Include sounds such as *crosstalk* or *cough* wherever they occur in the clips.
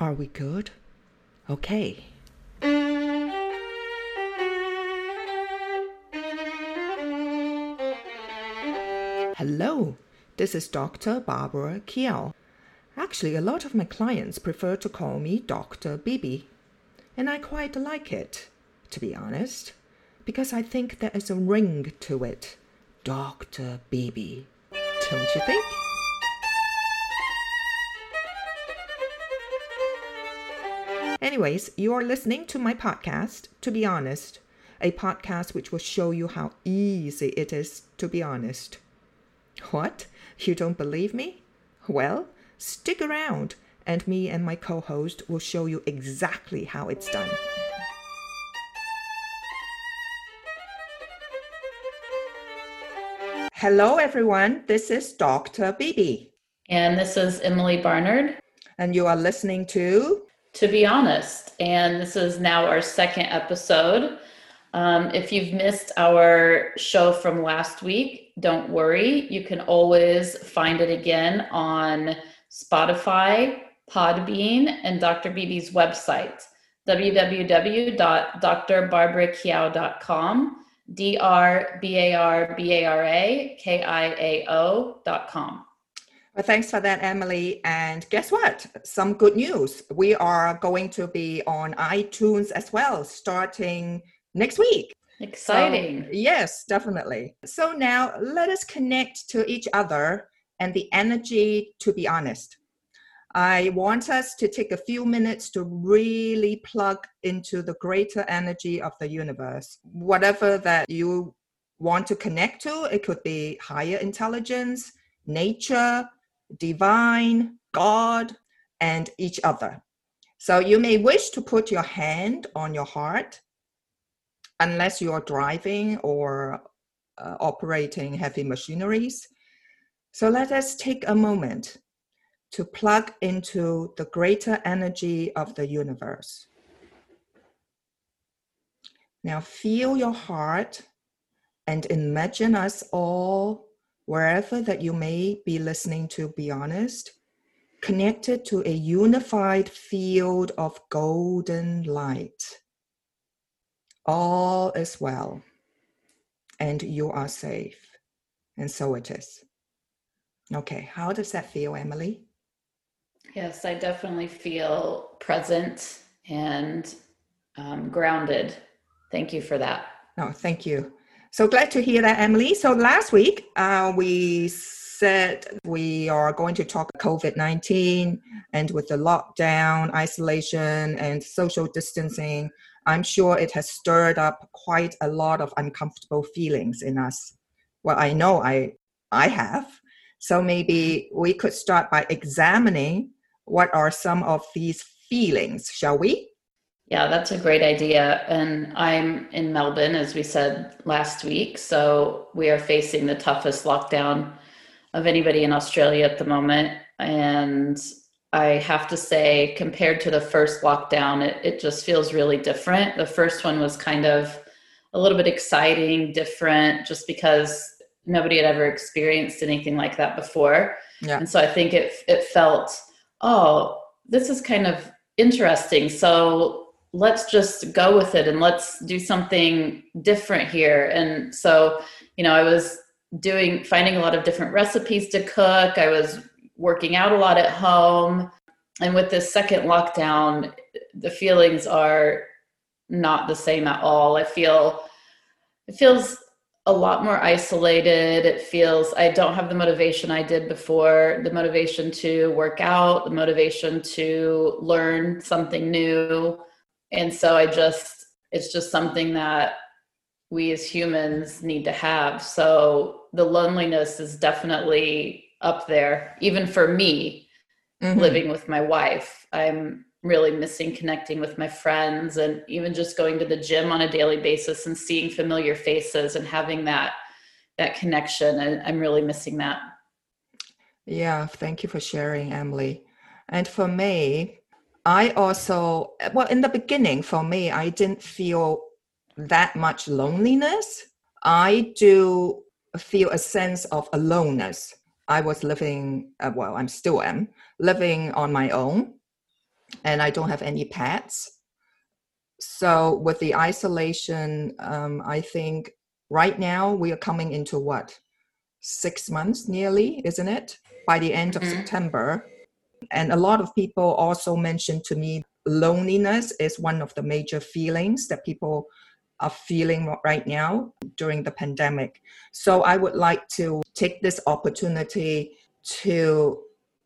Are we good? Okay. Hello, this is Dr. Barbara Kiao. Actually, a lot of my clients prefer to call me Dr. Bibi, and I quite like it, to be honest, because I think there is a ring to it. Dr. Bibi, don't you think? Anyways, you are listening to my podcast, To Be Honest, a podcast which will show you how easy it is to be honest. What? You don't believe me? Well, stick around, and me and my co host will show you exactly how it's done. Hello, everyone. This is Dr. Bibi. And this is Emily Barnard. And you are listening to To Be Honest. And this is now our second episode. Um, if you've missed our show from last week, don't worry. You can always find it again on Spotify, Podbean, and Dr. Bibi's website, www.drbarbarakiao.com, D R B A R B A R A K I A O.com. Well, thanks for that, Emily. And guess what? Some good news. We are going to be on iTunes as well, starting next week. Exciting. So, yes, definitely. So now let us connect to each other and the energy to be honest. I want us to take a few minutes to really plug into the greater energy of the universe. Whatever that you want to connect to, it could be higher intelligence, nature, divine, God, and each other. So you may wish to put your hand on your heart unless you are driving or uh, operating heavy machineries. So let us take a moment to plug into the greater energy of the universe. Now feel your heart and imagine us all, wherever that you may be listening to, be honest, connected to a unified field of golden light all is well and you are safe. And so it is. Okay, how does that feel, Emily? Yes, I definitely feel present and um, grounded. Thank you for that. Oh, thank you. So glad to hear that, Emily. So last week, uh, we said we are going to talk COVID 19 and with the lockdown, isolation, and social distancing, I'm sure it has stirred up quite a lot of uncomfortable feelings in us. Well, I know I I have. So maybe we could start by examining what are some of these feelings, shall we? Yeah, that's a great idea. And I'm in Melbourne, as we said last week. So we are facing the toughest lockdown of anybody in Australia at the moment. And I have to say, compared to the first lockdown, it, it just feels really different. The first one was kind of a little bit exciting, different, just because nobody had ever experienced anything like that before. Yeah. And so I think it it felt, oh, this is kind of interesting. So let's just go with it and let's do something different here. And so, you know, I was doing finding a lot of different recipes to cook. I was working out a lot at home. And with this second lockdown, the feelings are not the same at all. I feel it feels a lot more isolated. It feels I don't have the motivation I did before, the motivation to work out, the motivation to learn something new. And so I just it's just something that we as humans need to have. So the loneliness is definitely up there, even for me mm-hmm. living with my wife. I'm really missing connecting with my friends and even just going to the gym on a daily basis and seeing familiar faces and having that that connection and i'm really missing that yeah thank you for sharing emily and for me i also well in the beginning for me i didn't feel that much loneliness i do feel a sense of aloneness I was living, uh, well, I'm still am living on my own. and I don't have any pets. So with the isolation, um, I think right now we are coming into what six months nearly, isn't it? By the end of mm-hmm. September, and a lot of people also mentioned to me loneliness is one of the major feelings that people are feeling right now during the pandemic. So I would like to take this opportunity to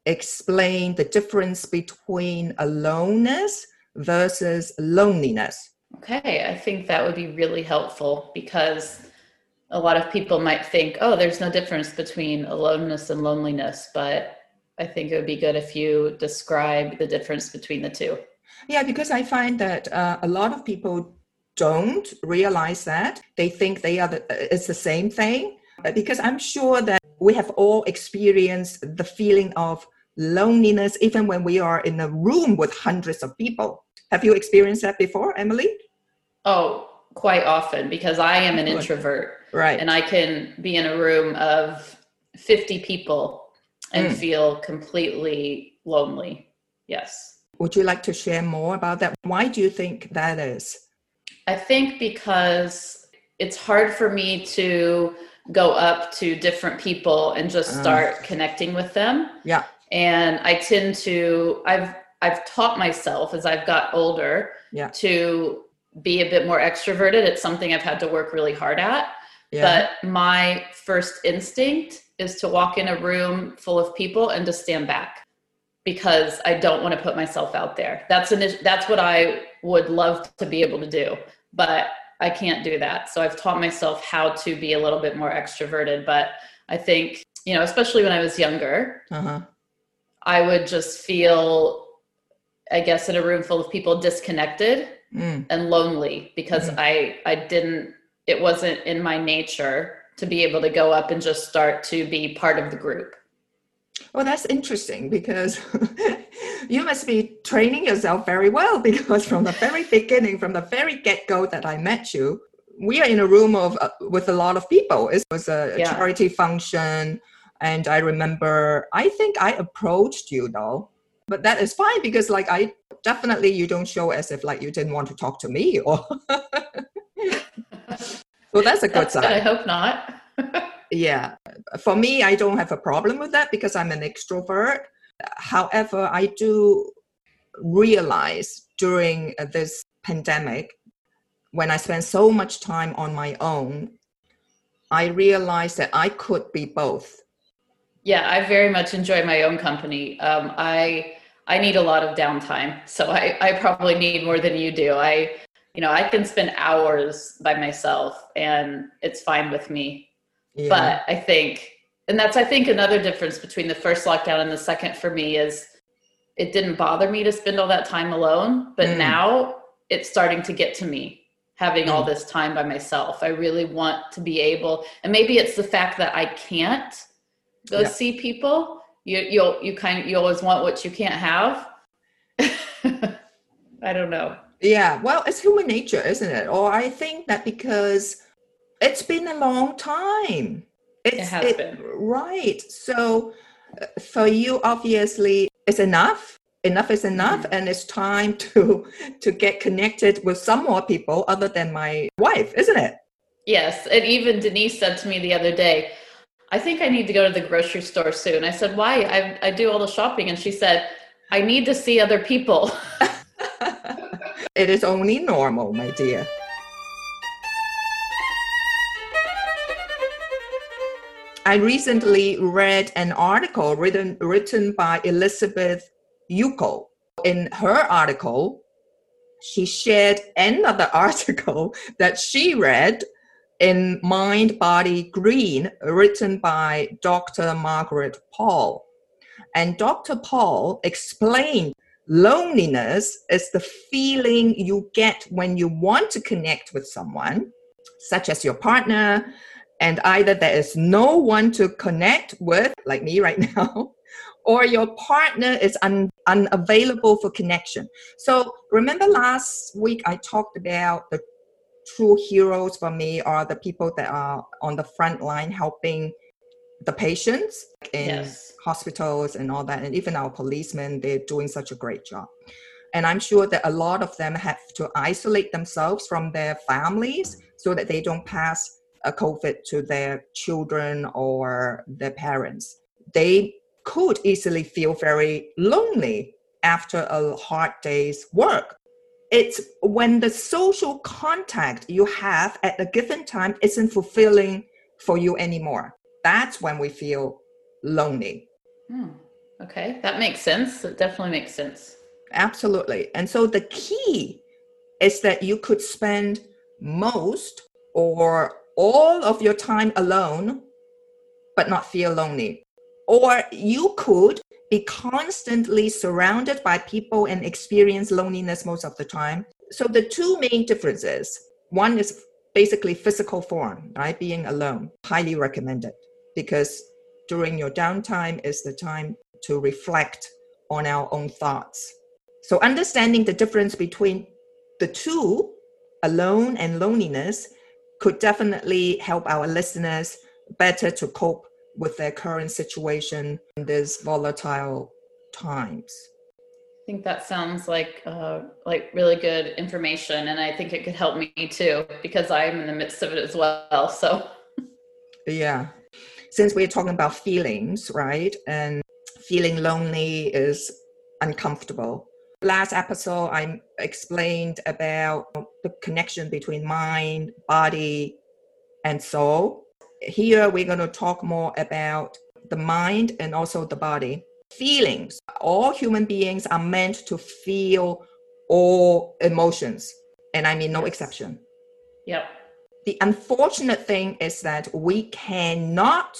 explain the difference between aloneness versus loneliness. Okay, I think that would be really helpful because a lot of people might think, oh, there's no difference between aloneness and loneliness, but I think it would be good if you describe the difference between the two. Yeah, because I find that uh, a lot of people don't realize that they think they are the, it's the same thing. Because I'm sure that we have all experienced the feeling of loneliness even when we are in a room with hundreds of people. Have you experienced that before, Emily? Oh, quite often because I am an introvert. Right. And I can be in a room of 50 people and mm. feel completely lonely. Yes. Would you like to share more about that? Why do you think that is? I think because it's hard for me to go up to different people and just ah. start uh, connecting with them. Yeah. And I tend to I've I've taught myself as I've got older yeah. to be a bit more extroverted. It's something I've had to work really hard at. Yeah. But my first instinct is to walk in a room full of people and to stand back because I don't want to put myself out there. That's an that's what I would love to be able to do, but I can't do that. So I've taught myself how to be a little bit more extroverted. But I think you know, especially when I was younger, uh-huh. I would just feel, I guess, in a room full of people, disconnected mm. and lonely because mm. I I didn't. It wasn't in my nature to be able to go up and just start to be part of the group. Well, that's interesting because *laughs* you must be training yourself very well because from the very beginning, from the very get go that I met you, we are in a room of uh, with a lot of people. It was a yeah. charity function, and I remember I think I approached you though, but that is fine because like I definitely you don't show as if like you didn't want to talk to me or. *laughs* *laughs* well, that's a good that's sign. I hope not. *laughs* yeah. For me i don't have a problem with that because i'm an extrovert. However i do realize during this pandemic when i spend so much time on my own i realized that i could be both. Yeah i very much enjoy my own company. Um, i i need a lot of downtime so I, I probably need more than you do. I you know i can spend hours by myself and it's fine with me yeah. But I think, and that's, I think, another difference between the first lockdown and the second for me is it didn't bother me to spend all that time alone. But mm. now it's starting to get to me having mm. all this time by myself. I really want to be able, and maybe it's the fact that I can't go yeah. see people. You, you'll, you kind of, you always want what you can't have. *laughs* I don't know. Yeah, well, it's human nature, isn't it? Or I think that because it's been a long time. It's, it has it, been. Right. So uh, for you, obviously, it's enough. Enough is enough, mm-hmm. and it's time *laughs* to to get connected with some more people other than my wife, isn't it? Yes, and even Denise said to me the other day, "I think I need to go to the grocery store soon." I said, "Why? I I do all the shopping," and she said, "I need to see other people." *laughs* it is only normal, my dear. I recently read an article written written by Elizabeth Yuko. In her article, she shared another *laughs* article that she read in Mind Body Green, written by Dr. Margaret Paul. And Dr. Paul explained loneliness is the feeling you get when you want to connect with someone, such as your partner, and either there is no one to connect with, like me right *laughs* now, or your partner is un- unavailable for connection. So remember last week I talked about the true heroes for me are the people that are on the front line helping the patients in Yes. hospitals and all that, and even our policemen, they're doing such a great job. And I'm sure that a lot of them have to isolate themselves from their families so that they don't pass a COVID to their children or their parents. They could easily feel very lonely after a hard day's work. It's when the social contact you have at a given time isn't fulfilling for you anymore. That's when we feel lonely. Hmm. Okay, that makes sense. That definitely makes sense. Absolutely. And so the key is that you could spend most or all of your time alone, but not feel lonely. Or you could be constantly surrounded by people and experience loneliness most of the time. So the two main differences one is basically physical form, right? Being alone, highly recommended because during your downtime is the time to reflect on our own thoughts. So understanding the difference between the two, alone and loneliness, could definitely help our listeners better to cope with their current situation in these volatile times. I think that sounds like uh, like really good information, and I think it could help me too because I'm in the midst of it as well. So Yeah. Since we're talking about feelings, right? And feeling lonely is uncomfortable. Last episode, I explained about the connection between mind, body, and soul. Here, we're going to talk more about the mind and also the body. Feelings. All human beings are meant to feel all emotions, and I mean no Yes. exception yep, the unfortunate thing is that we cannot,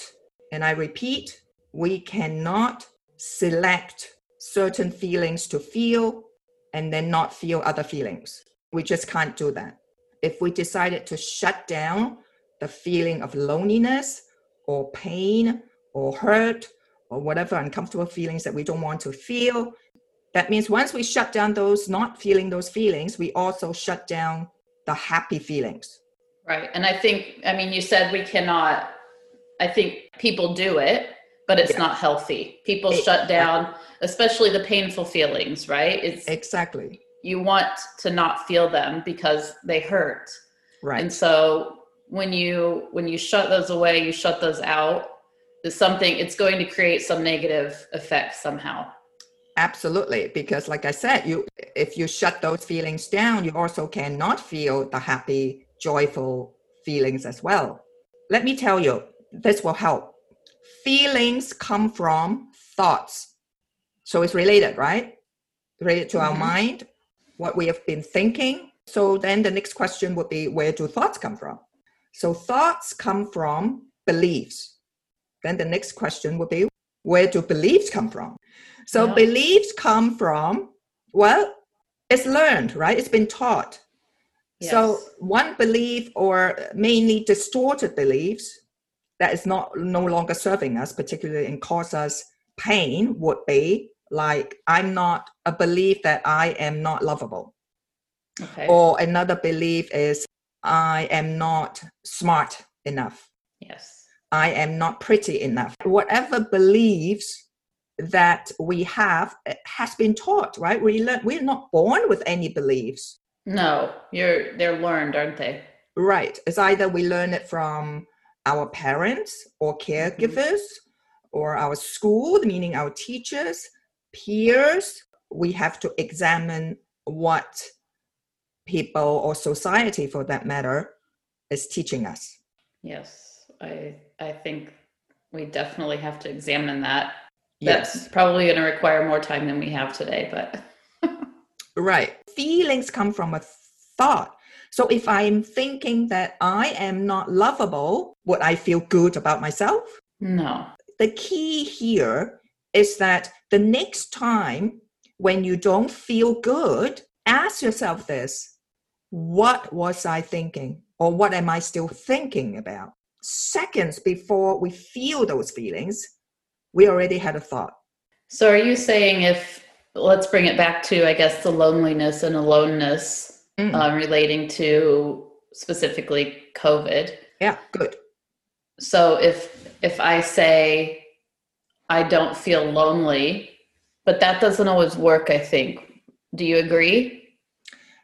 and I repeat, we cannot select certain feelings to feel and then not feel other feelings. We just can't do that. If we decided to shut down the feeling of loneliness or pain or hurt or whatever uncomfortable feelings that we don't want to feel, that means once we shut down those not feeling those feelings, we also shut down the happy feelings. Right. And I think I mean you said we cannot. I think people do it, but it's Yeah. not healthy. People It- shut down, especially the painful feelings. Right? It's Exactly. you want to not feel them because they hurt. Right. And so when you when you shut those away, you shut those out. There's something. It's going to create some negative effect somehow. Absolutely. Because like I said, you if you shut those feelings down, you also cannot feel the happy, joyful feelings as well. Let me tell you, this will help. Feelings come from thoughts. So it's related, right? Related to our Mhm. mind, what we have been thinking. So then the next question would be where do thoughts come from? So thoughts come from beliefs. Then the next question would be where do beliefs come from? So Yeah. beliefs come from, well, it's learned, right? It's been taught. So one belief or mainly distorted beliefs that is not no longer serving us, particularly and cause us pain, would be like I'm not a belief that I am not lovable. Okay. Or another belief is I am not smart enough. yes. I am not pretty enough. Whatever beliefs that we have has been taught, right? We learn we're not born with any beliefs. No, you're they're learned, aren't they? Right. It's either we learn it from our parents or mm-hmm. caregivers or our school, meaning our teachers, peers. We have to examine what people or society, for that matter, is teaching us. Yes. I I think we definitely have to examine that. Yes. That's probably going to require more time than we have today, but *laughs* Right. Feelings come from a thought. So if I'm thinking that I am not lovable, would I feel good about myself? no. The key here is that the next time when you don't feel good, ask yourself this What was I thinking? Or what am I still thinking about? Seconds before we feel those feelings, we already had a thought. So are you saying if let's bring it back to I guess the loneliness and aloneness Mm. um, relating to specifically COVID. Yeah, good. So if if I say I don't feel lonely, but that doesn't always work, I think. Do you agree?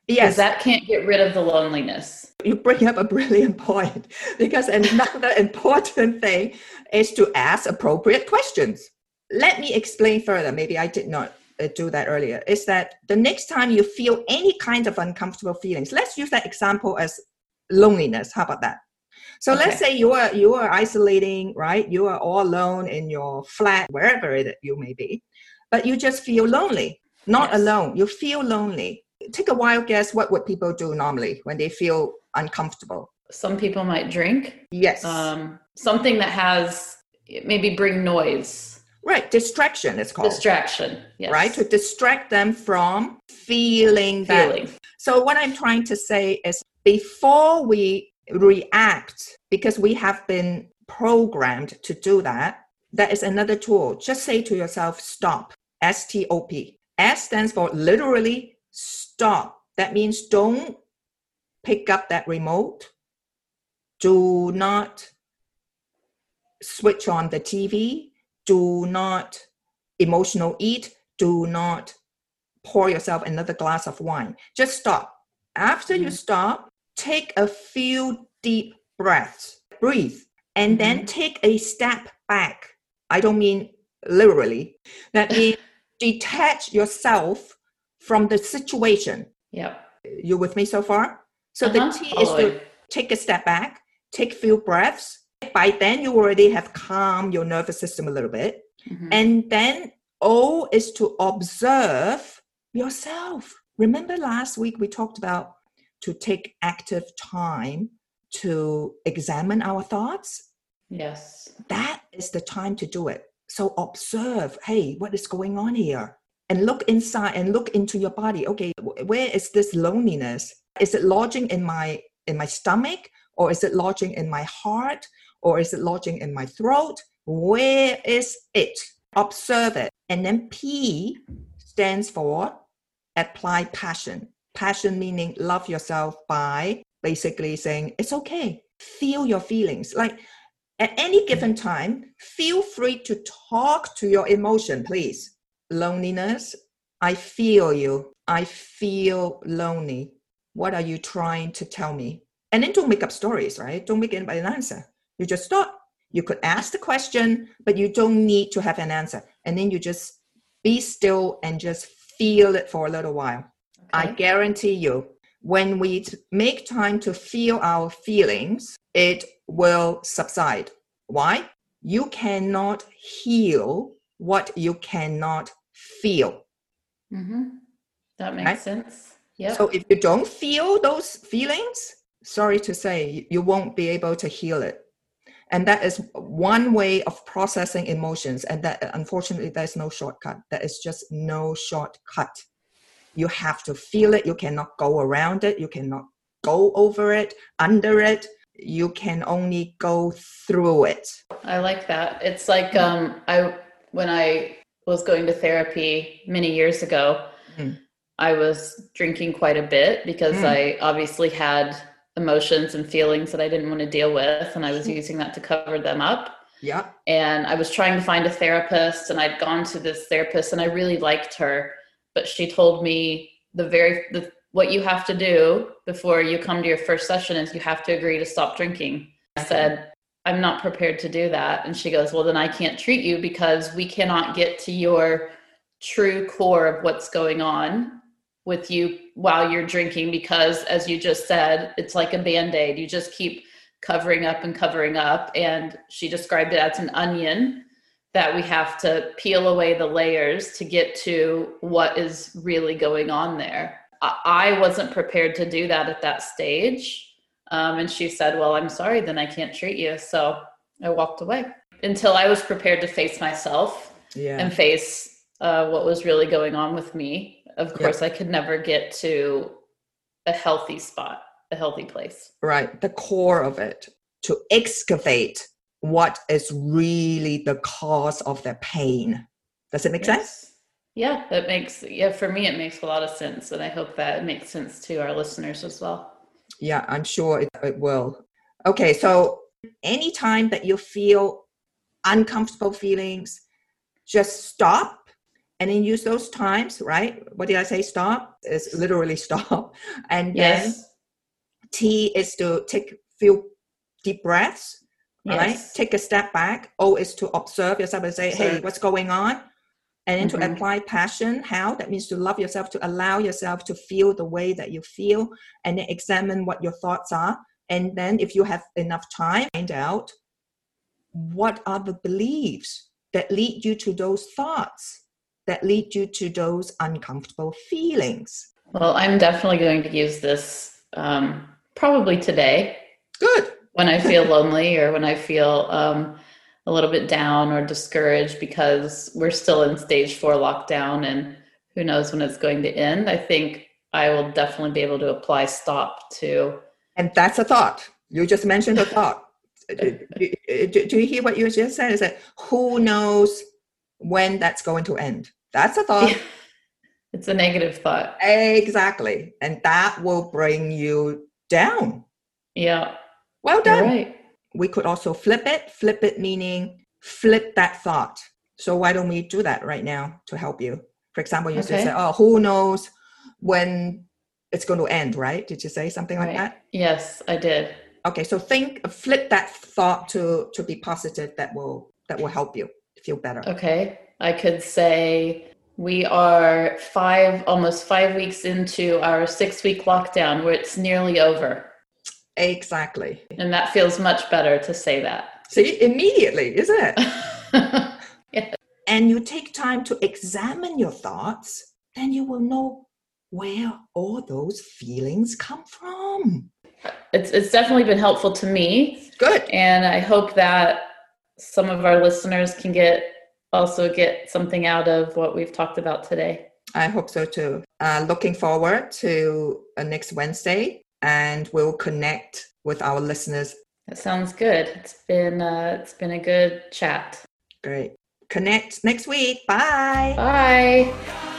Yes. That can't get rid of the loneliness. You bring up a brilliant *laughs* point because another *laughs* important thing is to ask appropriate questions. Let me explain further. Maybe I did not uh, do that earlier. Is that the next time you feel any kind of uncomfortable feelings, let's use that example as loneliness. How about that? So okay. let's say you are you are isolating, right? You are all alone in your flat, wherever it you may be, but you just feel lonely. Not yes. alone. You feel lonely. Take a wild guess. What would people do normally when they feel uncomfortable? Some people might drink. Yes. Um, something that has maybe bring noise. Right, distraction is called. Distraction, yes. Right, to distract them from feeling, feeling. That. So, what I'm trying to say is before we react, because we have been programmed to do that, that is another tool. Just say to yourself, stop. S T O P. S stands for literally stop. That means don't pick up that remote. Do not switch on the TV. Do not emotional eat. Do not pour yourself another glass of wine. Just stop. After mm-hmm. you stop, take a few deep breaths. Breathe. And mm-hmm. then take a step back. I don't mean literally. That *laughs* means detach yourself from the situation. Yeah. You with me so far? So uh-huh. the T is to take a step back, take a few breaths. By then, you already have calmed your nervous system a little bit. Mm-hmm. And then O is to observe yourself. Remember last week we talked about to take active time to examine our thoughts? Yes. That is the time to do it. So observe, hey, what is going on here? And look inside and look into your body. Okay, where is this loneliness? Is it lodging in my in my stomach or is it lodging in my heart or is it lodging in my throat? Where is it? Observe it. And then P stands for apply passion. Passion meaning love yourself by basically saying it's okay. Feel your feelings. Like at any given time, feel free to talk to your emotion, please. Loneliness, I feel you. I feel lonely. What are you trying to tell me? And then don't make up stories, right? Don't make anybody an answer. You just stop. You could ask the question, but you don't need to have an answer. And then you just be still and just feel it for a little while. Okay. I guarantee you, when we make time to feel our feelings, it will subside. Why? You cannot heal what you cannot feel. Mm-hmm. That makes right? sense. Yeah. So if you don't feel those feelings, sorry to say, you won't be able to heal it. And that is one way of processing emotions. And that unfortunately, there's no shortcut. There is just no shortcut. You have to feel it. You cannot go around it. You cannot go over it, under it you can only go through it i like that it's like um i when i was going to therapy many years ago mm. i was drinking quite a bit because mm. i obviously had emotions and feelings that i didn't want to deal with and i was using that to cover them up. Yeah. And i was trying to find a therapist and i'd gone to this therapist and i really liked her but she told me the very the what you have to do before you come to your first session is you have to agree to stop drinking. I said, I'm not prepared to do that. And she goes, Well, then I can't treat you because we cannot get to your true core of what's going on with you while you're drinking because, as you just said, it's like a band aid. You just keep covering up and covering up. And she described it as an onion that we have to peel away the layers to get to what is really going on there. I wasn't prepared to do that at that stage. Um, and she said, Well, I'm sorry, then I can't treat you. So I walked away until I was prepared to face myself yeah. and face uh, what was really going on with me. Of course, I could never get to a healthy spot, a healthy place. Right. The core of it to excavate what is really the cause of the pain. Does it make yes. sense? Yeah, that makes yeah for me it makes a lot of sense, and I hope that makes sense to our listeners as well. Yeah, I'm sure it, it will. Okay, so Anytime that you feel uncomfortable feelings, just stop and then use those times, right? What did I say? Stop is literally stop. *laughs* And then Yes. T is to take few deep breaths, right? Take a step back. O is to observe yourself and say, hey, what's going on? And then to Mhm. apply passion. How? That means to love yourself, to allow yourself to feel the way that you feel, and then examine what your thoughts are. And then, if you have enough time, find out what are the beliefs that lead you to those thoughts, that lead you to those uncomfortable feelings. Well, I'm definitely going to use this um, probably today Good. when I feel lonely or when I feel um, a little bit down or discouraged because we're still in stage four lockdown and who knows when it's going to end. I think I will definitely be able to apply stop to. And that's a thought. You just mentioned a thought. *laughs* do, do- do you hear what you just said? Is that who knows when that's going to end? That's a thought. *laughs* It's a negative thought. exactly. And that will bring you down. Yeah, Well done. right. We could also flip it. Flip it meaning flip that thought. So why don't we do that right now to help you? For example, you just Okay. say, oh, who knows when it's going to end, right? Did you say something like Right. that? Yes, I did. okay so think flip that thought to to be positive that will that will help you feel better Okay. I could say we are five, almost five weeks into our six week lockdown where it's nearly over. exactly And that feels much better to say that. see immediately isn't it *laughs* and you take time to examine your thoughts then you will know where all those feelings come from it's, it's definitely been helpful to me. good And I hope that some of our listeners can get also get something out of what we've talked about today. i hope so too uh, looking forward to uh, next wednesday and we'll connect with our listeners That sounds good. It's been uh, it's been a good chat. great connect next week bye Bye.